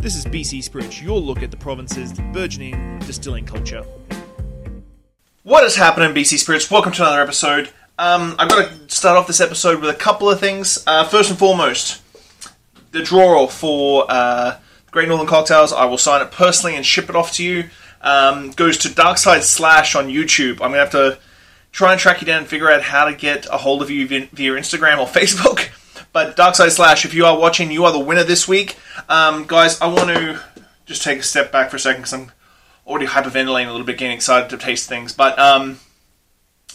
This is BC Spirits, your look at the province's burgeoning distilling culture. What is happening, BC Spirits? Welcome to another episode. Um, I've got to start off this episode with a couple of things. Uh, first and foremost, the draw for uh, Great Northern Cocktails. I will sign it personally and ship it off to you. Um, goes to Darkside Slash on YouTube. I'm going to have to try and track you down and figure out how to get a hold of you via Instagram or Facebook. But Darkside Slash, if you are watching, you are the winner this week. Um, guys, I want to just take a step back for a second because I'm already hyperventilating a little bit, getting excited to taste things. But um,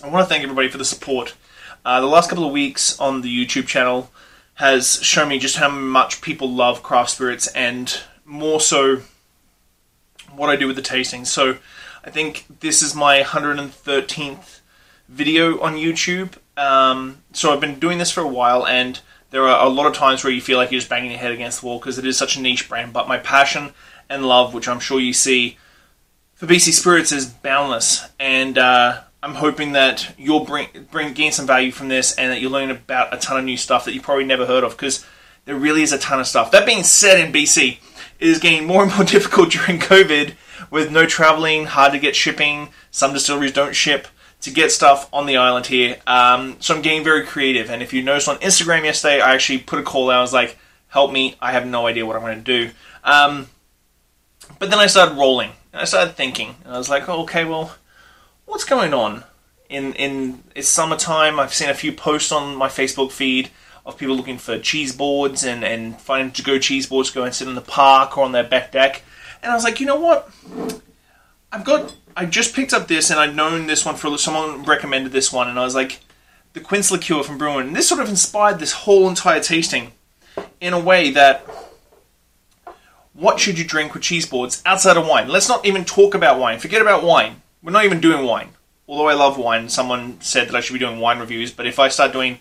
I want to thank everybody for the support. Uh, the last couple of weeks on the YouTube channel has shown me just how much people love craft spirits and more so what I do with the tastings. So I think this is my 113th video on YouTube. Um, so I've been doing this for a while and there are a lot of times where you feel like you're just banging your head against the wall because it is such a niche brand. But my passion and love, which I'm sure you see for BC Spirits, is boundless. And uh, I'm hoping that you'll bring, bring gain some value from this and that you'll learn about a ton of new stuff that you probably never heard of because there really is a ton of stuff. That being said, in BC, it is getting more and more difficult during COVID with no traveling, hard to get shipping. Some distilleries don't ship to get stuff on the island here. Um, so I'm getting very creative. And if you noticed on Instagram yesterday, I actually put a call out. I was like, help me. I have no idea what I'm going to do. Um, but then I started rolling. I started thinking. And I was like, oh, okay, well, what's going on? In, in it's summertime. I've seen a few posts on my Facebook feed of people looking for cheese boards and, and finding to go cheese boards to go and sit in the park or on their back deck. And I was like, you know what? I've got. I just picked up this, and I'd known this one for someone recommended this one, and I was like, the Quince liqueur from Bruin. And this sort of inspired this whole entire tasting in a way that. What should you drink with cheese boards outside of wine? Let's not even talk about wine. Forget about wine. We're not even doing wine. Although I love wine, someone said that I should be doing wine reviews. But if I start doing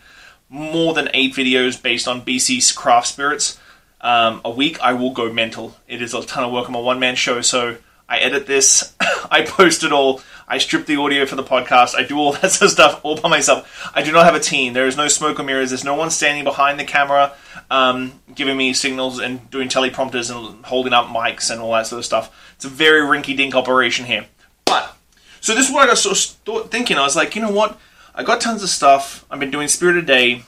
more than eight videos based on BC's craft spirits um, a week, I will go mental. It is a ton of work. I'm a one man show, so I edit this, I post it all, I strip the audio for the podcast, I do all that sort of stuff all by myself. I do not have a team. There is no smoke or mirrors. There's no one standing behind the camera um, giving me signals and doing teleprompters and holding up mics and all that sort of stuff. It's a very rinky dink operation here. But, so this is what I got sort of thinking. I was like, you know what? I got tons of stuff. I've been doing Spirit a Day.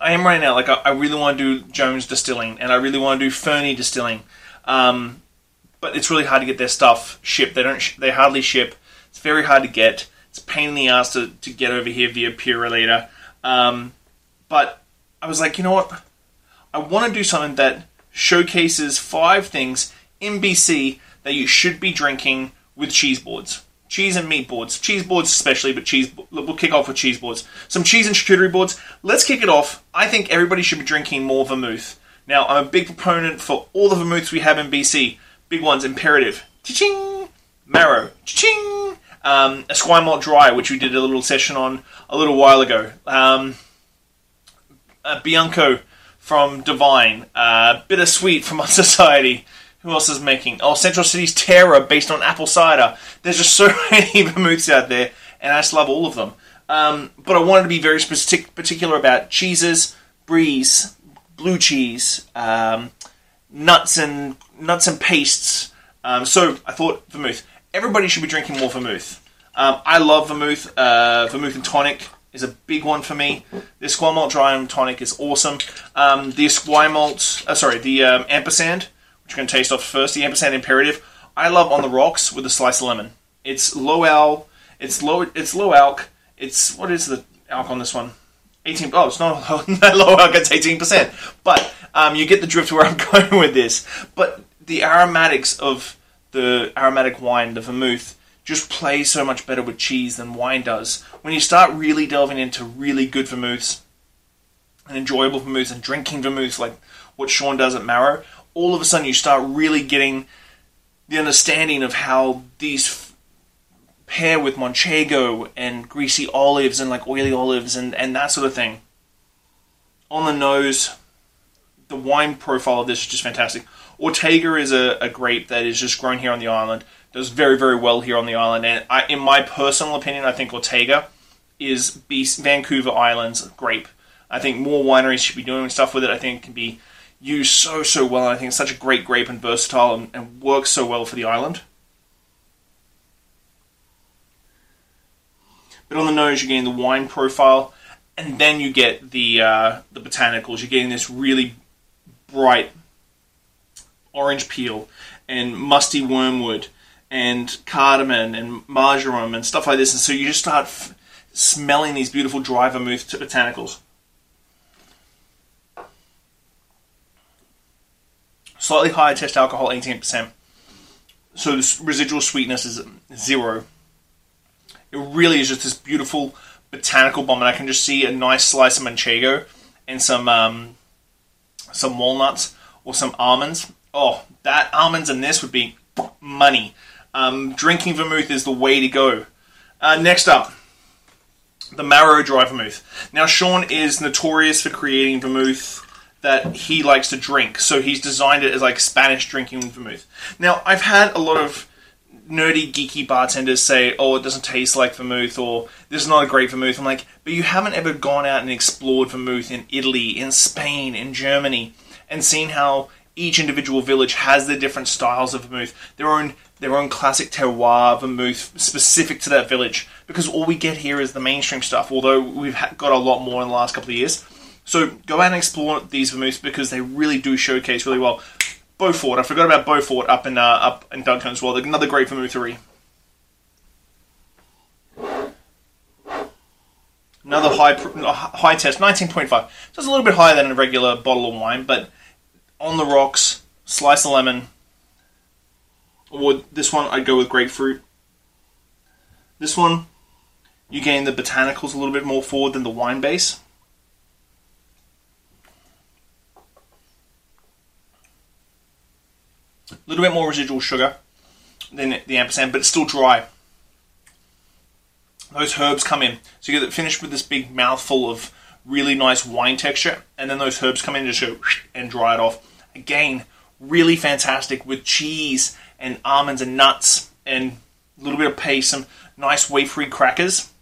I am right now. Like, I, I really want to do Jones Distilling, and I really want to do Fernie Distilling. Um, but it's really hard to get their stuff shipped. They don't. Sh- they hardly ship. It's very hard to get. It's pain in the ass to, to get over here via Purolator. Um, but I was like, you know what? I want to do something that showcases five things in BC that you should be drinking with cheese boards. Cheese and meat boards. Cheese boards especially, but cheese. We'll kick off with cheese boards. Some cheese and charcuterie boards. Let's kick it off. I think everybody should be drinking more vermouth. Now, I'm a big proponent for all the vermouths we have in BC. Big ones, Imperative. Cha-ching! Marrow. Cha-ching! Um, Esquimalt Dry, which we did a little session on a little while ago. Um, uh, Bianco from de Vine. Uh, Bittersweet from Odd Society. Who else is making? Oh, Central City's Terror, based on apple cider. There's just so many vermouths out there, and I just love all of them. Um, but I wanted to be very specific, particular about cheeses, breeze, blue cheese, um, nuts and nuts and pastes. Um, so I thought vermouth. Everybody should be drinking more vermouth. Um, I love vermouth. Uh, vermouth and tonic is a big one for me. The Esquimalt Dry and Tonic is awesome. Um, the Esquire uh, sorry, the um, Ampersand, which you're going to taste off first. The Ampersand Imperative, I love on the rocks with a slice of lemon. It's low al, it's low, it's low alc. It's what is the alc on this one? 18. Oh, it's not low alc. It's 18 percent. But um, you get the drift where I'm going with this. But the aromatics of the aromatic wine, the vermouth, just plays so much better with cheese than wine does. When you start really delving into really good vermouths and enjoyable vermouths and drinking vermouths like what Sean does at Marrow, all of a sudden you start really getting the understanding of how these pair with Manchego and greasy olives and like oily olives and, and that sort of thing. On the nose, the wine profile of this is just fantastic. Ortega is a, a grape that is just grown here on the island. Does very very well here on the island, and I, in my personal opinion, I think Ortega is Beast, Vancouver Island's grape. I think more wineries should be doing stuff with it. I think it can be used so so well. And I think it's such a great grape and versatile and, and works so well for the island. But on the nose, you're getting the wine profile, and then you get the uh, the botanicals. You're getting this really bright orange peel and musty wormwood and cardamom and marjoram and stuff like this. And so you just start f- smelling these beautiful dry vermouth botanicals. Slightly higher test alcohol, 18%. So the residual sweetness is zero. It really is just this beautiful botanical bomb, and I can just see a nice slice of manchego and some um, some walnuts or some almonds. Oh, that almonds and this would be money. Um, drinking vermouth is the way to go. Uh, next up, the Marrow Dry Vermouth. Now, Sean is notorious for creating vermouth that he likes to drink, so he's designed it as like Spanish drinking vermouth. Now, I've had a lot of nerdy, geeky bartenders say, "Oh, it doesn't taste like vermouth," or "This is not a great vermouth." I'm like, but you haven't ever gone out and explored vermouth in Italy, in Spain, in Germany, and seen how each individual village has their different styles of vermouth, their own their own classic terroir vermouth specific to that village. Because all we get here is the mainstream stuff, although we've got a lot more in the last couple of years. So go out and explore these vermouths because they really do showcase really well. Beaufort, I forgot about Beaufort up in uh, up in Duncan as well. Another great vermouthery. Another high high test, nineteen point five. So it's a little bit higher than a regular bottle of wine, but on the rocks, slice of lemon. Or this one, I'd go with grapefruit. This one, you gain the botanicals a little bit more forward than the wine base. A little bit more residual sugar than the ampersand, but it's still dry. Those herbs come in, so you get it finished with this big mouthful of really nice wine texture, and then those herbs come in just go and dry it off. Again, really fantastic with cheese and almonds and nuts and a little bit of paste, some nice wafery crackers.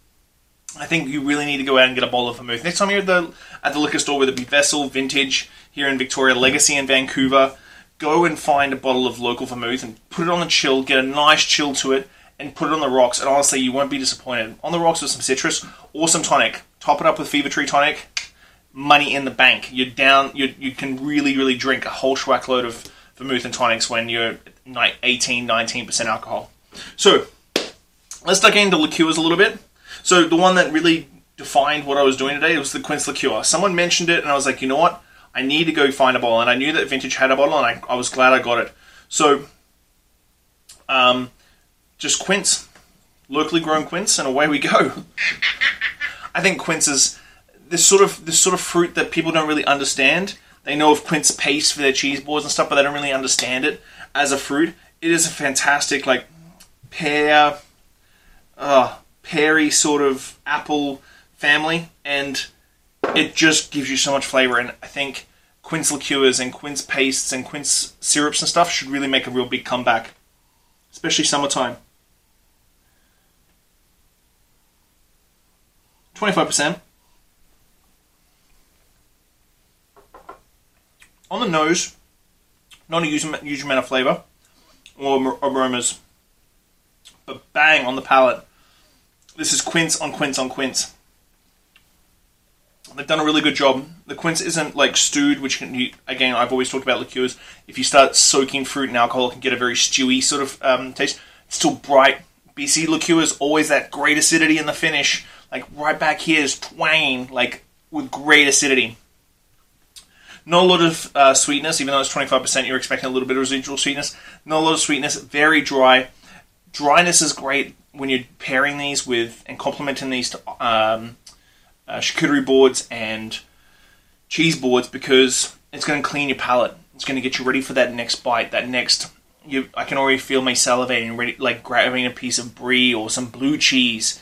I think you really need to go out and get a bottle of vermouth. Next time you're at the at the liquor store, whether it be Vessel, Vintage here in Victoria, Legacy in Vancouver, go and find a bottle of local vermouth and put it on the chill, get a nice chill to it, and put it on the rocks. And honestly, you won't be disappointed. On the rocks with some citrus or some tonic. Top it up with Fever Tree tonic. Money in the bank. You're down. You you can really really drink a whole schwack load of vermouth and tonics when you're 18, 19 percent alcohol. So let's dig into liqueurs a little bit. So the one that really defined what I was doing today was the Quince liqueur. Someone mentioned it, and I was like, you know what? I need to go find a bottle, and I knew that Vintage had a bottle, and I, I was glad I got it. So, um, just quince, locally grown quince, and away we go. I think quince is this sort of this sort of fruit that people don't really understand. They know of quince paste for their cheese boards and stuff, but they don't really understand it as a fruit. It is a fantastic like pear, uh, peary sort of apple family, and it just gives you so much flavor. And I think quince liqueurs and quince pastes and quince syrups and stuff should really make a real big comeback, especially summertime. 25%. On the nose, not a huge, huge amount of flavor or aromas, but bang on the palate. This is quince on quince on quince. They've done a really good job. The quince isn't like stewed, which can, you, again I've always talked about liqueurs. If you start soaking fruit in alcohol, it can get a very stewy sort of um, taste. It's still bright. BC liqueurs always that great acidity in the finish. Like right back here is twanging, like with great acidity. Not a lot of uh, sweetness, even though it's 25%, you're expecting a little bit of residual sweetness. Not a lot of sweetness, very dry. Dryness is great when you're pairing these with and complementing these to um, uh, charcuterie boards and cheese boards because it's going to clean your palate. It's going to get you ready for that next bite, that next. You, I can already feel me salivating, ready, like grabbing a piece of brie or some blue cheese,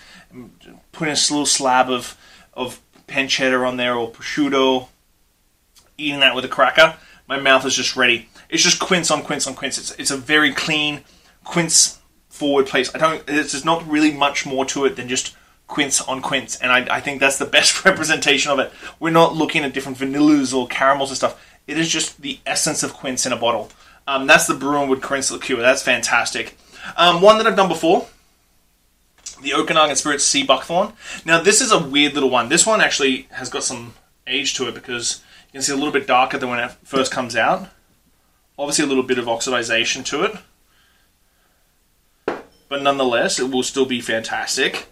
putting a little slab of of pancetta on there or prosciutto, eating that with a cracker. My mouth is just ready. It's just quince on quince on quince. It's it's a very clean quince forward place. I don't. There's not really much more to it than just quince on quince, and I, I think that's the best representation of it. We're not looking at different vanillas or caramels and stuff. It is just the essence of quince in a bottle. Um, that's the Bruinwood Quince liqueur. That's fantastic. Um, one that I've done before, the Okanagan Spirits Sea Buckthorn. Now this is a weird little one. This one actually has got some age to it because you can see a little bit darker than when it first comes out. Obviously, a little bit of oxidization to it, but nonetheless, it will still be fantastic.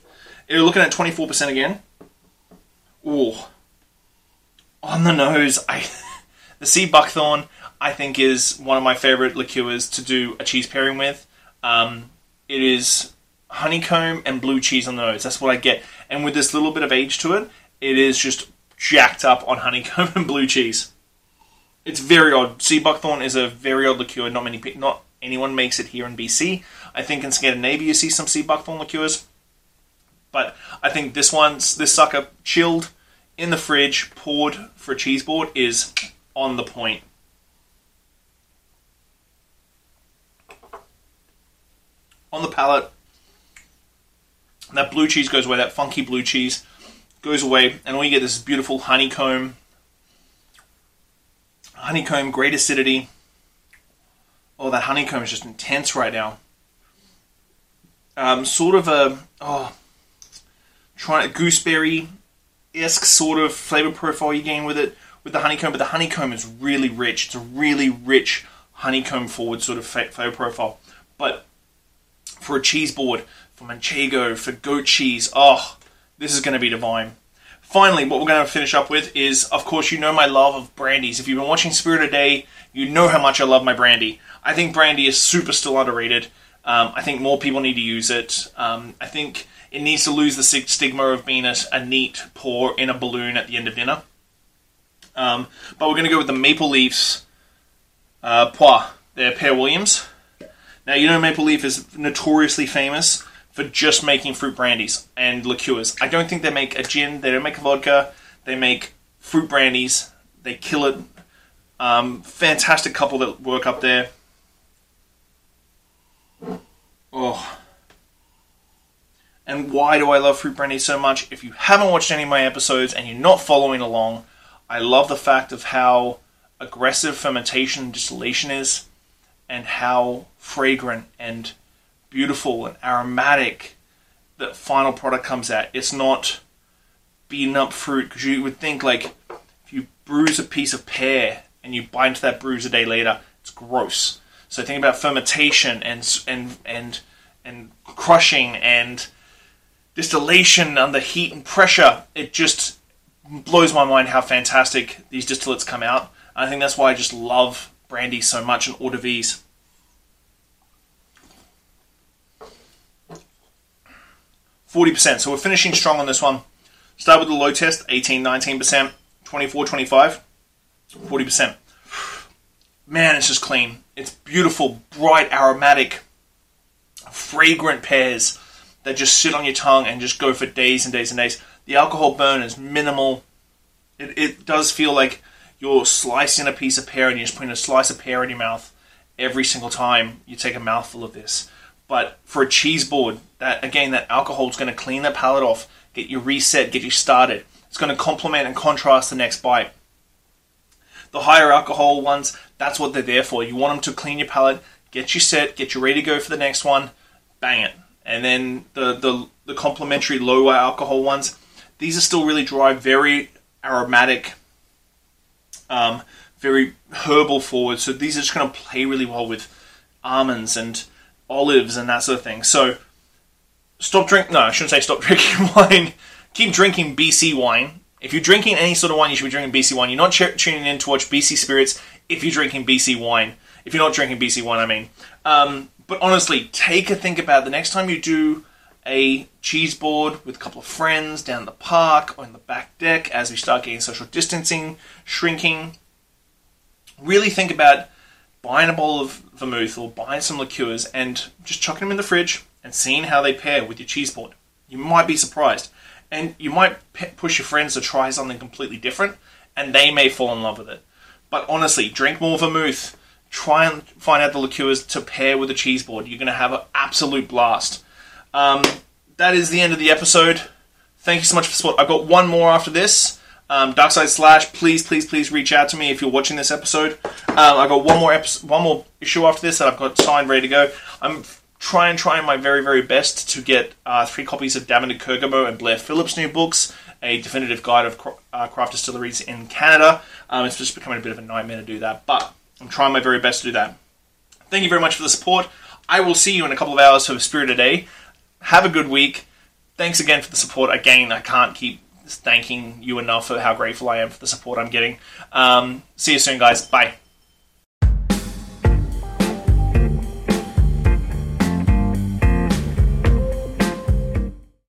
You're looking at 24% again. Ooh, on the nose. I the Sea Buckthorn I think is one of my favorite liqueurs to do a cheese pairing with. Um, it is honeycomb and blue cheese on the nose. That's what I get, and with this little bit of age to it, it is just jacked up on honeycomb and blue cheese. It's very odd. Sea Buckthorn is a very odd liqueur. Not many, not anyone makes it here in BC. I think in Scandinavia you see some Sea Buckthorn liqueurs, but I think this one's this sucker chilled in the fridge, poured for a cheese board is on the point. On the palate, that blue cheese goes away. That funky blue cheese goes away, and all you get is this beautiful honeycomb, honeycomb, great acidity. Oh, that honeycomb is just intense right now. Um, sort of a oh, trying a gooseberry esque sort of flavor profile you gain with it with the honeycomb, but the honeycomb is really rich. It's a really rich honeycomb forward sort of flavor profile. But for a cheese board, for manchego, for goat cheese, oh, this is going to be divine. Finally, what we're going to finish up with is, of course, you know my love of brandies. If you've been watching Spirit of Day, you know how much I love my brandy. I think brandy is super still underrated. Um, I think more people need to use it. Um, I think it needs to lose the stigma of being a, a neat pour in a balloon at the end of dinner. Um, but we're going to go with the Maple Leafs uh, Pois. They're Poire Williams. Now, you know Maple Leaf is notoriously famous for just making fruit brandies and liqueurs. I don't think they make a gin, they don't make a vodka, they make fruit brandies. They kill it. Um, fantastic couple that work up there. Oh. And why do I love fruit brandy so much? If you haven't watched any of my episodes and you're not following along, I love the fact of how aggressive fermentation and distillation is and how fragrant and beautiful and aromatic the final product comes out. It's not beaten up fruit because you would think like if you bruise a piece of pear and you bite into that bruise a day later, it's gross. So think about fermentation and and and and crushing and distillation under heat and pressure. It just blows my mind how fantastic these distillates come out. I think that's why I just love brandy so much and eau de vies. Forty percent. So we're finishing strong on this one. Start with the low test, 18, 19%, 24, 25, 40%. Man, it's just clean. It's beautiful, bright, aromatic, fragrant pears that just sit on your tongue and just go for days and days and days. The alcohol burn is minimal. It, it does feel like you're slicing a piece of pear and you're just putting a slice of pear in your mouth every single time you take a mouthful of this. But for a cheese board, that again, that alcohol is going to clean that palate off, get you reset, get you started. It's going to complement and contrast the next bite. The higher alcohol ones, that's what they're there for. You want them to clean your palate, get you set, get you ready to go for the next one, bang it. And then the the, the complementary lower alcohol ones, these are still really dry, very aromatic, um, very herbal forward. So these are just going to play really well with almonds and olives and that sort of thing. So stop drinking. No, I shouldn't say stop drinking wine. Keep drinking BC wine. If you're drinking any sort of wine, you should be drinking BC wine. You're not ch- tuning in to watch BC Spirits if you're drinking BC wine. If you're not drinking BC wine, I mean. Um, but honestly, take a think about it. the next time you do a cheese board with a couple of friends down the park or in the back deck as we start getting social distancing, shrinking. Really think about buying a bowl of vermouth or buying some liqueurs and just chucking them in the fridge and seeing how they pair with your cheese board. You might be surprised. And you might push your friends to try something completely different and they may fall in love with it. But honestly, drink more vermouth. Try and find out the liqueurs to pair with the cheese board. You're going to have an absolute blast. Um, that is the end of the episode. Thank you so much for support. I've got one more after this. Um, Darkside Slash, please, please, please reach out to me if you're watching this episode. Um, I've got one more episode, one more issue after this that I've got signed, ready to go. I'm trying, try my very, very best to get uh, three copies of Damon Kirkemo and Blair Phillips' new books, a definitive guide of cra- uh, craft distilleries in Canada. Um, it's just becoming a bit of a nightmare to do that, but I'm trying my very best to do that. Thank you very much for the support. I will see you in a couple of hours for Spirit a Day. Have a good week. Thanks again for the support. Again, I can't keep thanking you enough for how grateful I am for the support I'm getting. Um, see you soon, guys. Bye.